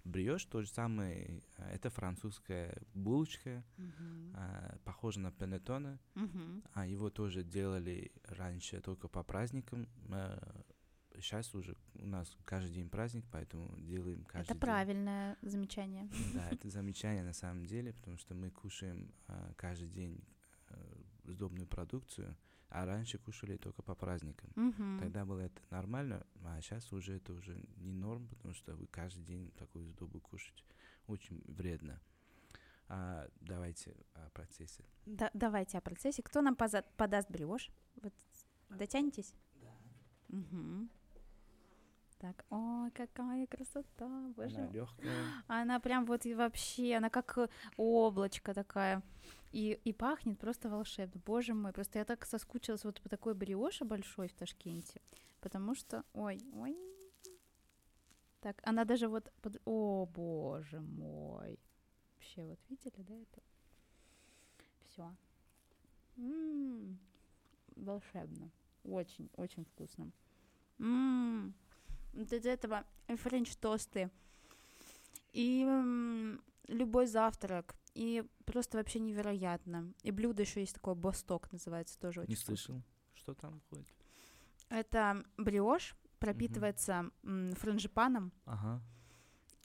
Бриош то же самое, а, это французская булочка, а, похожа на панеттоне, Мгм. а его тоже делали раньше только по праздникам. Сейчас уже у нас каждый день праздник, поэтому делаем каждый Это день. правильное замечание. Да, *laughs* это замечание на самом деле, потому что мы кушаем а, каждый день а, сдобную продукцию, а раньше кушали только по праздникам. Мгм. Тогда было это нормально, а сейчас уже это уже не норм, потому что вы каждый день такую сдобу кушать очень вредно. А, давайте о процессе. Да- давайте о процессе. Кто нам поза- подаст бриош? Вот дотянетесь? Да. Так, ой, какая красота, боже Она легкая. Она прям вот и вообще, она как э, облачко такая. И, и пахнет просто волшебно. Боже мой, просто я так соскучилась вот по такой бриоше большой в Ташкенте. Потому что, ой, ой. Так, она даже вот, под- о, боже мой. Вообще, вот видели, да, это? Все. волшебно. Очень, очень вкусно. М, Вот из этого и френч-тосты, и м, любой завтрак, и просто вообще невероятно. И блюдо еще есть такое босток называется, тоже очень Не слышал, что там входит. Это бриош, пропитывается м, франжипаном Ага.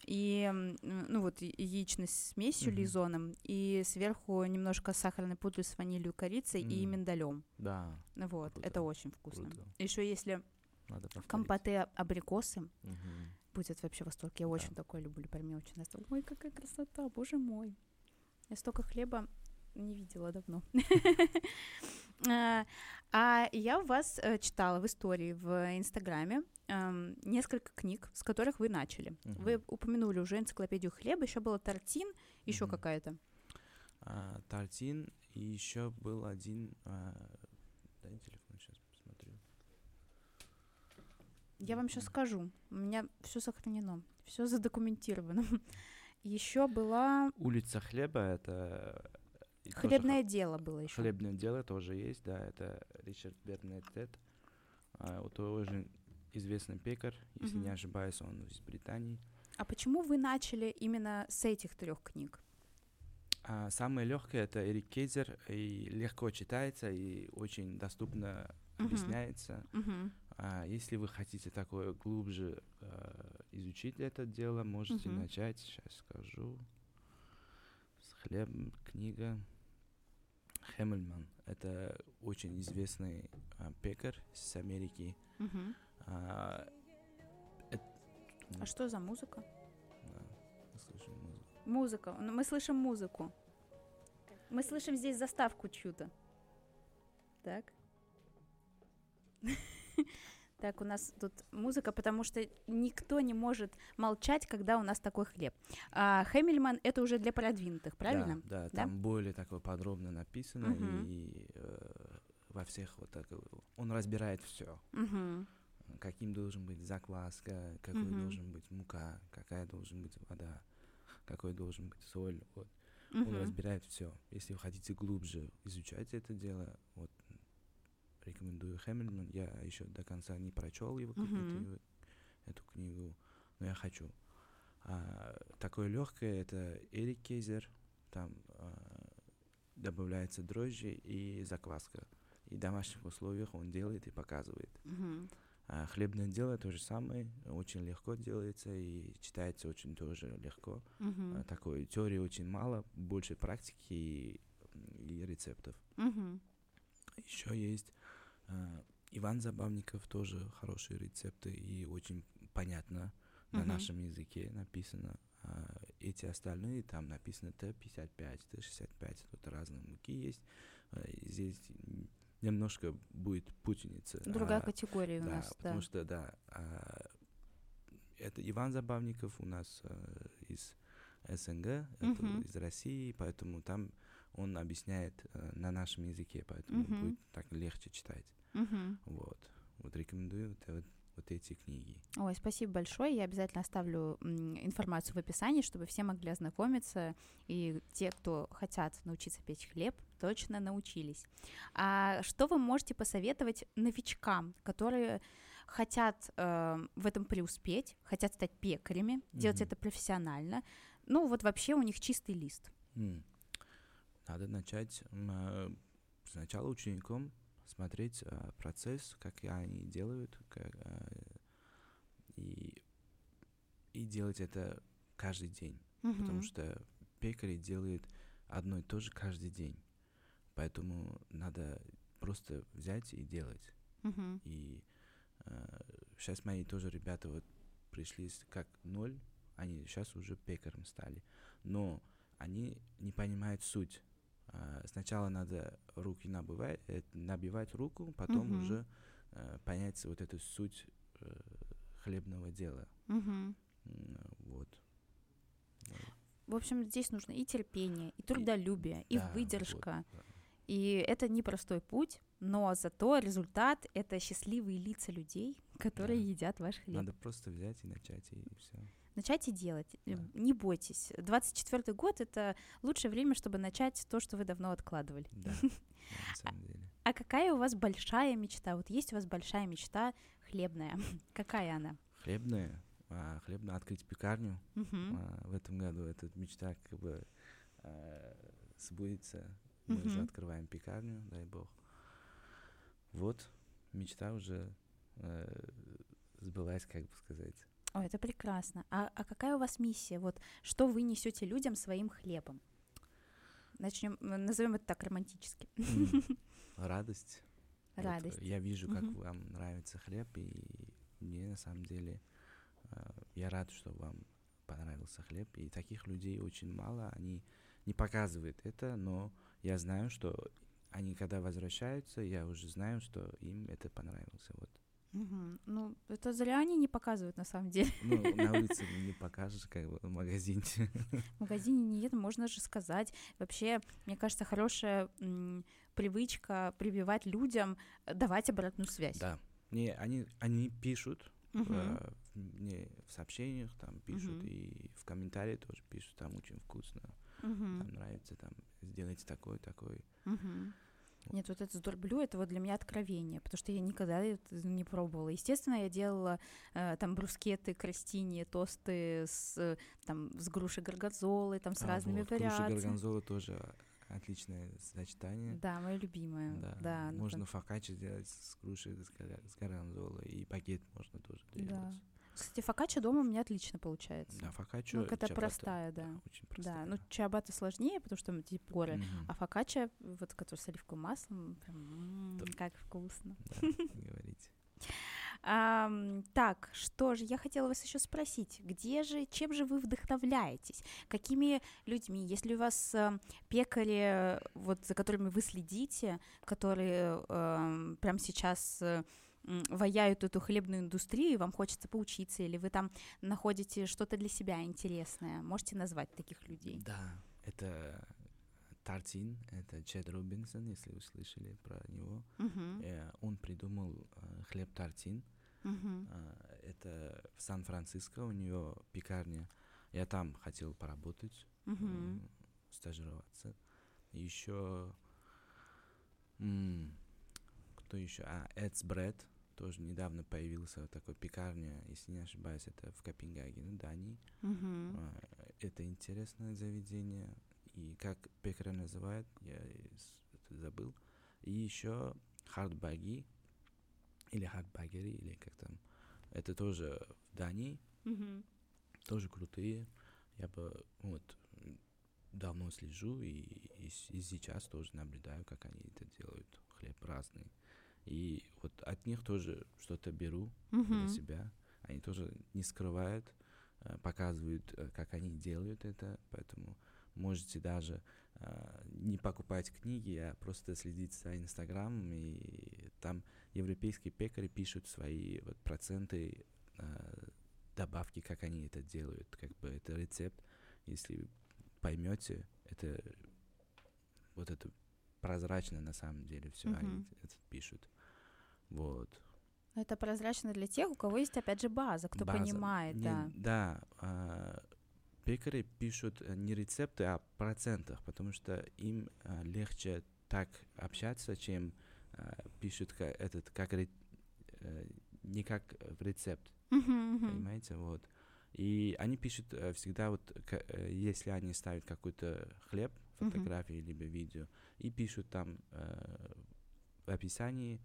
и, ну вот, яичной смесью Мгм. лизоном, и сверху немножко сахарной пудры с ванилью, корицей и М. миндалем. Да, Вот, Круто, это очень вкусно. круто. Еще если надо повторить. компоте абрикосы, Мгм. будет вообще в восторге. Я очень такое люблю, прям мне очень нравится. Ой, какая красота, боже мой. Я столько хлеба не видела давно. *laughs* А, А я у вас э, читала в истории в Инстаграме эм, несколько книг, с которых вы начали. Вы упомянули уже энциклопедию хлеба, еще было Тартин, еще какая-то. А, Тартин, и еще был один... а, дай телефон, сейчас посмотрю. Я вам сейчас скажу. У меня все сохранено, все задокументировано. *laughs* Еще была Улица хлеба, это... тоже хлебное дело было еще. Хлебное дело тоже есть, да, это Ричард Бернеттет. А, вот тоже известный пекарь, если не ошибаюсь, он из Британии. А почему вы начали именно с этих трех книг? А самое легкое это Эрик Кейзер, и легко читается, и очень доступно Мгм. объясняется. Мгм. А если вы хотите такое глубже э, изучить это дело, можете Мгм. начать, сейчас скажу, с хлеб, книга Хэмельман. Это очень известный а, пекарь с Америки. Мгм. А, А что за музыка? да, мы слышим музыку. Музыка. Ну, Мы слышим музыку. Мы слышим здесь заставку чью-то. Так. *laughs* *laughs* Так, у нас тут музыка, потому что никто не может молчать, когда у нас такой хлеб. А Хэмельман это уже для продвинутых, правильно? Да, да, Да? там более такое подробно написано, Мгм. и э, во всех вот так, он разбирает все. Мгм. каким должен быть закваска, какой Мгм. должен быть мука, какая должен быть вода, какой должен быть соль. Вот. Он Мгм. разбирает все. Если вы хотите глубже изучать это дело, вот рекомендую Хэмилтон. Я еще до конца не прочел его, Мгм. эту, эту книгу, но я хочу. А, такое легкое это Эрик Кейзер, там а, добавляется дрожжи и закваска. И в домашних условиях он делает и показывает. Мгм. А хлебное дело то же самое, очень легко делается и читается очень тоже легко. Мгм. А, такой теории очень мало, больше практики и, и рецептов. Мгм. Еще есть Иван Забавников, тоже хорошие рецепты и очень понятно на Мгм. нашем языке написано. А эти остальные там написано Т-55, Т-65, тут разные муки есть. А, здесь немножко будет путаница. Другая А, категория у да, нас, да. потому что, да, а, это Иван Забавников у нас а, из СНГ, это Мгм. из России, поэтому там он объясняет а, на нашем языке, поэтому Мгм. будет так легче читать. Мгм. Вот. Вот рекомендую вот, вот, вот эти книги. Ой, спасибо большое. Я обязательно оставлю информацию в описании, чтобы все могли ознакомиться. И те, кто хотят научиться печь хлеб, точно научились. А что вы можете посоветовать новичкам, которые хотят э, в этом преуспеть, хотят стать пекарями, делать Мгм. это профессионально? Ну, вот вообще у них чистый лист. М. Надо начать а, сначала учеником смотреть а, процесс, как они делают, как, а, и, и делать это каждый день. потому Мгм. что пекари делают одно и то же каждый день. Поэтому надо просто взять и делать. Мгм. И сейчас мои тоже ребята вот пришли как ноль, они сейчас уже пекарем стали. Но они не понимают суть. А, сначала надо руки набивать, э, набивать руку, потом Мгм. уже э, понять вот эту суть э, хлебного дела. М, Вот. В общем, здесь нужно и терпение, и трудолюбие, и Да, вот, выдержка. да. И это непростой путь, но зато результат — это счастливые лица людей, которые Да. едят ваш хлеб. Надо просто взять и начать, и все. Начайте делать, э, Да. не бойтесь. 24 год — это лучшее время, чтобы начать то, что вы давно откладывали. Да, *laughs* на самом деле. А какая у вас большая мечта? Вот есть у вас большая мечта хлебная. *laughs* Какая она? Хлебное, а, хлебное открыть пекарню Мгм. а, в этом году. Эта мечта как бы а, сбудется. Мы уже Мгм. открываем пекарню, дай бог. Вот, мечта уже э, сбылась, как бы сказать. О, это прекрасно. А, а какая у вас миссия? Вот что вы несете людям своим хлебом? Начнем, назовем это так романтически. М, Радость. Вот, Радость. я вижу, как Мгм. вам нравится хлеб, и мне на самом деле э, я рад, что вам понравился хлеб. И таких людей очень мало, они не показывают это, но я знаю, что они когда возвращаются, я уже знаю, что им это понравилось. Вот. Мгм. Ну, это зря они не показывают, на самом деле. Ну, на улице не покажешь, как бы в магазине. В магазине нет, можно же сказать. Вообще, мне кажется, хорошая м, привычка прививать людям, э, давать обратную связь. Да. Не, они, они пишут, Мгм. э, мне в сообщениях там пишут, Мгм. и в комментариях тоже пишут, там очень вкусно. Мгм. там нравится, там, сделайте такой, такой. Мгм. Нет, вот это сдорблю, это вот для меня откровение, потому что я никогда это не пробовала. Естественно, я делала э, там брускеты, крастини, тосты с, э, там, с грушей горгонзолы, там, с А, разными вот, груша вариациями. горгонзола тоже отличное сочетание. Да, мое любимое. Да, Да, ну, можно так- фокаччо сделать с грушей, с, горгонзолой, и багет можно тоже делать. Да. Кстати, фокаччо дома у меня отлично получается. Да, фокаччо, ну, чиабатта, простая, да. Очень простая. Да, ну чиабатта сложнее, потому что эти поры. Мгм. А фокаччо, вот который с оливковым маслом, прям, м, Да. как вкусно. Да, *laughs* говорите. Ам, так, что же, я хотела вас еще спросить, где же, чем же вы вдохновляетесь? Какими людьми? Если у вас э, пекари, э, вот за которыми вы следите, которые э, прямо сейчас э, ваяют эту хлебную индустрию, и вам хочется поучиться, или вы там находите что-то для себя интересное, можете назвать таких людей? Да, это Тартин, это Чед Робинсон, если вы слышали про него. Э, Он придумал э, хлеб Тартин. мгм, А, Это в Сан-Франциско, у него пекарня. Я там хотел поработать, мгм. м, стажироваться. Еще кто еще? А, Эдс Bread тоже недавно появился такой пекарня, если не ошибаюсь, это в Копенгагене, Дании. А, Это интересное заведение. И как пекаря называют, я это забыл. И еще Hart Bagery, или Hart Bageri, или как там. Это тоже в Дании, Мгм. тоже крутые. Я бы вот давно слежу и, и, и сейчас тоже наблюдаю, как они это делают. Хлеб разный. И вот от них тоже что-то беру для Мгм. себя. Они тоже не скрывают, э, показывают, э, как они делают это, поэтому можете даже э, не покупать книги, а просто следить за Инстаграмом, и там европейские пекари пишут свои вот проценты э, добавки, как они это делают, как бы это рецепт, если поймете, это вот это прозрачно на самом деле все они Мгм. это пишут. Вот. Это прозрачно для тех, у кого есть, опять же, база, кто База. понимает, Не- да. Да, а, пекари пишут не рецепты, а процентах, потому что им а, легче так общаться, чем а, пишут ка- этот как ре- э, не как в рецепт, понимаете, вот. И они пишут э, всегда вот, ка- э, если они ставят какой-то хлеб, фотографии либо видео, и пишут там э, в описании а,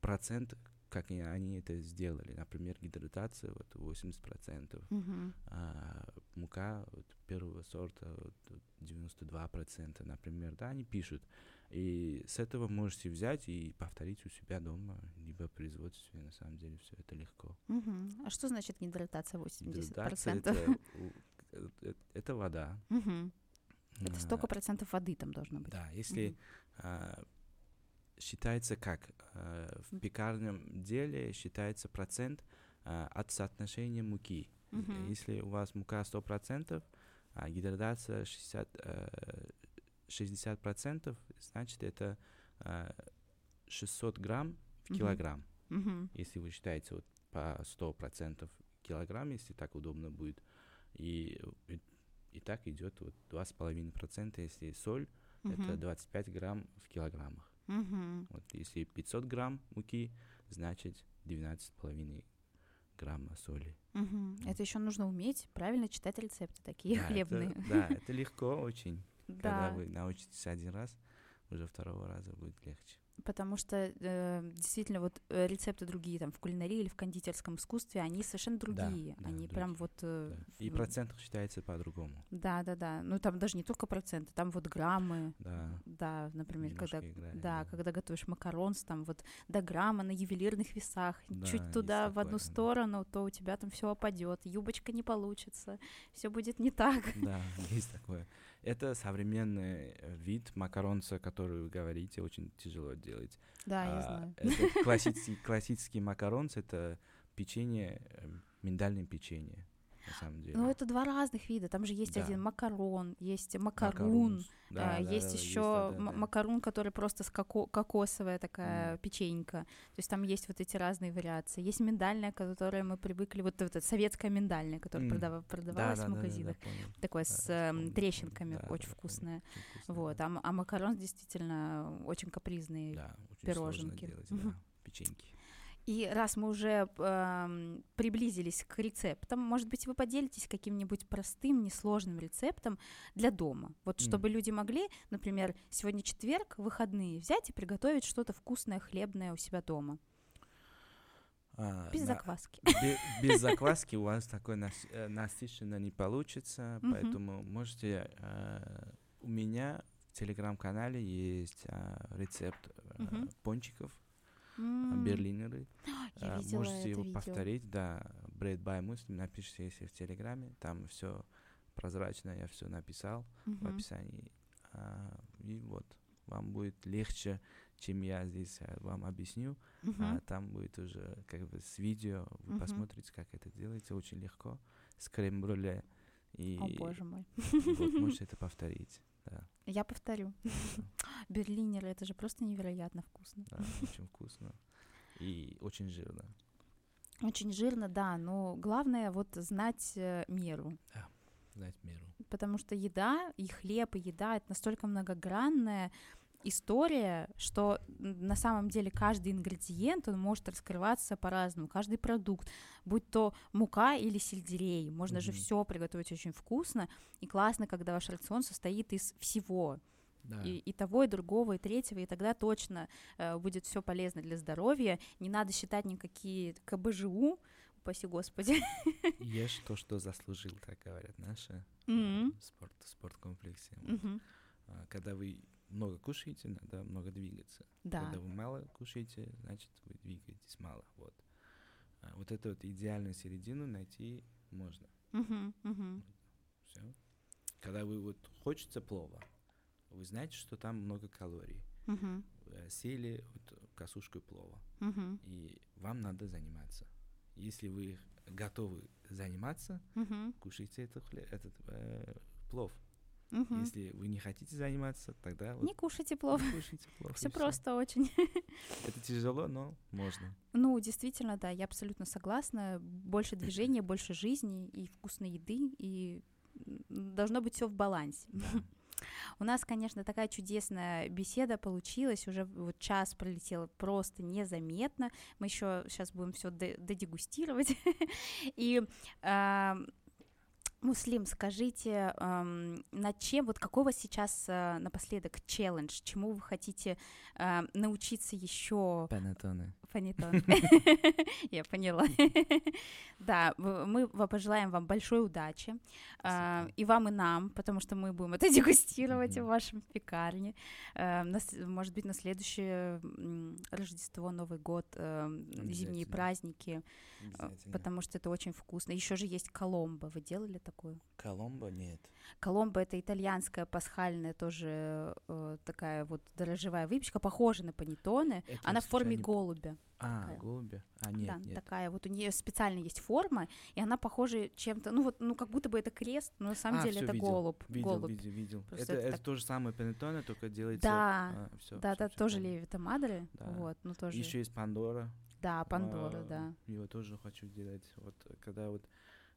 процент, как они это сделали. Например, гидратация вот 80%, Мгм. а мука вот, первого сорта вот, вот 92%, например, да, они пишут. И с этого можете взять и повторить у себя дома, либо в производстве, на самом деле все это легко. Мгм. А что значит гидратация 80%? Гидратация это, у- э, это вода. Мгм. Это А, столько процентов воды там должно быть. Да, если Мгм. а, считается как а, в пекарном деле считается процент а, от соотношения муки. Мгм. Если у вас мука 100%, а гидратация 60, э, 60%, значит это а, 600 грамм в килограмм. Мгм. Если вы считаете вот по 100% килограмм, если так удобно будет. И, и, и так идет вот 2,5%, если соль, это Мгм. 25 грамм в килограммах. Мгм. Вот если 500 грамм муки, значит 12,5 грамма соли. Мгм. Это еще нужно уметь правильно читать рецепты такие Да, это- хлебные. *laughs* да, это легко очень. Когда Да, вы научитесь один раз, уже второго раза будет легче. Потому что э, действительно вот э, рецепты другие там в кулинарии или в кондитерском искусстве, они совершенно Да, другие. да, они прям другие, вот... э, Да. И процент считается по-другому. Да, да, да. Ну там даже не только проценты, там вот граммы. Да. Да, например, когда немножко играет, Да, когда готовишь макаронс, там вот до грамма на ювелирных весах, Да, чуть туда в одну такое, да. сторону, то у тебя там все опадет, юбочка не получится, все будет не так. Да, *laughs* есть такое. Это современный э, вид макаронца, который вы говорите, очень тяжело делать. Да, я А, знаю. Это *laughs* классический, классический макаронц, это печенье, э, миндальное печенье, на самом деле. Ну, это два разных вида. Там же есть Да. один макарон, есть макарун, Макарунс. а, Да, да, есть да, еще да, да, да. макарун, который просто с коко- кокосовая такая Мгм. печенька. То есть там есть вот эти разные вариации. Есть миндальная, которая мы привыкли, вот эта советская миндальная, которая М. продава- Да, продавалась да, в да, да, да, магазинах. Да, с да, эм, помню, трещинками. Да, очень да, вкусная. очень Вот, да. а, а макарон действительно очень капризный. Да, очень пироженки. сложно делать, да, печеньки. И раз мы уже э, приблизились к рецептам, может быть, вы поделитесь каким-нибудь простым, несложным рецептом для дома. Вот чтобы mm. люди могли, например, сегодня четверг, выходные, взять и приготовить что-то вкусное, хлебное у себя дома. А, без на, закваски. Без, без закваски у вас такой нас, э, насыщенно не получится, поэтому можете... Э, у меня в телеграм-канале есть э, рецепт э, пончиков mm. берлинеры. *gasps* Я видела Можете его видео. повторить, да, Bread by Muslim, напишите, если в Телеграме, там все прозрачно, я все написал mm-hmm. в описании. А, и вот, вам будет легче, чем я здесь э, вам объясню. Mm-hmm. А там будет уже как бы с видео, вы mm-hmm. посмотрите, как это делается, очень легко, с крем-брюле. И О, боже мой. Вот, можете *laughs* это повторить. Да. Я повторю. Берлинеры, это же просто невероятно вкусно. Да, очень вкусно. И очень жирно. Очень жирно, да, но главное вот знать э, меру. Да, знать меру. Потому что еда, и хлеб, и еда — это настолько многогранная, история, что на самом деле каждый ингредиент, он может раскрываться по-разному, каждый продукт, будь то мука или сельдерей, можно mm-hmm. же все приготовить очень вкусно, и классно, когда ваш рацион состоит из всего. Да. И, и того, и другого, и третьего, и тогда точно э, будет все полезно для здоровья. Не надо считать никакие КБЖУ, упаси Господи. *laughs* Ешь то, что заслужил, как говорят наши mm-hmm. спорт, спорткомплексе. Mm-hmm. Когда вы много кушаете, надо много двигаться. Да. Когда вы мало кушаете, значит, вы двигаетесь мало. Вот. А вот эту вот идеальную середину найти можно. Uh-huh. Все. Когда вы вот хочется плова, вы знаете, что там много калорий. Uh-huh. Сели вот косушку плова, uh-huh. и вам надо заниматься. Если вы готовы заниматься, uh-huh. кушайте этот, этот э, плов. Угу. Если вы не хотите заниматься, тогда вот не кушайте плов. Не кушайте плов. Все просто очень. *laughs* Это тяжело, но можно. Ну, действительно, да, я абсолютно согласна. Больше движения, больше жизни и вкусной еды, и должно быть все в балансе. У нас, конечно, такая чудесная беседа получилась, уже вот час пролетел просто незаметно. Мы еще сейчас будем все додегустировать. *laughs* И Муслим, скажите, эм, над чем, вот какого сейчас э, напоследок челлендж, чему вы хотите э, научиться еще? Панеттоны. Панеттоны. *laughs* Я поняла. *laughs* Да, мы пожелаем вам большой удачи, э, и вам, и нам, потому что мы будем это *laughs* дегустировать в вашем пекарне. Может быть, на следующее Рождество, Новый год, зимние праздники, потому что это очень вкусно. Еще же есть Коломбо, вы делали? Такую? Коломбо нет. Коломбо это итальянская пасхальная тоже э, такая вот дрожжевая выпечка, похожа на панеттоне. Это Она в форме не... голубя. А, такая. голубя. А, нет, да, нет. такая вот у нее специально есть форма, и она похожа чем-то, ну вот, ну как будто бы это крест, но на самом а, деле это видел, голубь. Видел, голубь. видел, видел. это, это, это так... то же самое панеттоне, только делается. Да, а, всё, да, всё, да, всё, тоже левита мадре, да. вот, ну тоже. Еще есть Пандора. Да, Пандора, а, да. Его тоже хочу делать. Вот когда вот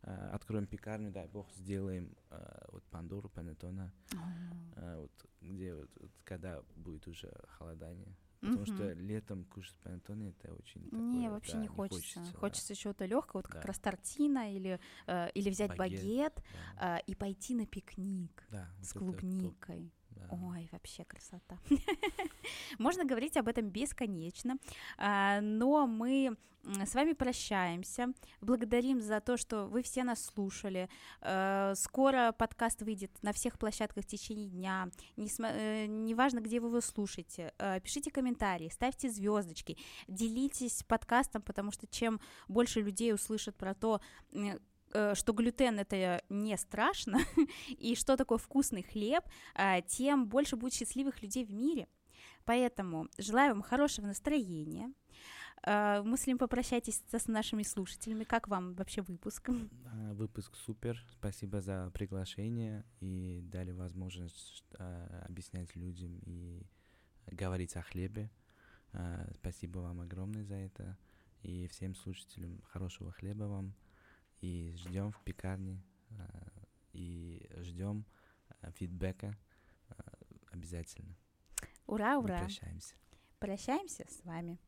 откроем пекарню, дай бог, сделаем uh, вот Пандору, Панеттона, uh, вот, где вот, вот, когда будет уже холодание. Потому mm-hmm. что летом кушать панеттоне это очень Не, такое, вообще да, не хочется. Не хочется, хочется да. чего-то легкого, вот как да. раз тортина или, э, или взять багет, багет да. э, и пойти на пикник да, с вот клубникой. Ой, вообще красота. *laughs* Можно говорить об этом бесконечно, а, но мы с вами прощаемся. Благодарим за то, что вы все нас слушали. А, скоро подкаст выйдет на всех площадках в течение дня. Э, неважно, где вы его слушаете. А, пишите комментарии, ставьте звездочки, делитесь подкастом, потому что чем больше людей услышат про то, Э, что глютен это не страшно, *laughs* и что такое вкусный хлеб, а, тем больше будет счастливых людей в мире. Поэтому желаю вам хорошего настроения. А, мы с ним попрощайтесь с нашими слушателями. Как вам вообще выпуск? *laughs* А, выпуск супер. Спасибо за приглашение и дали возможность объяснять людям и говорить о хлебе. Спасибо вам огромное за это. И всем слушателям хорошего хлеба вам и ждем в пекарне, а, и ждем а, фидбэка а, обязательно. Ура, ура. Мы прощаемся. Прощаемся с вами.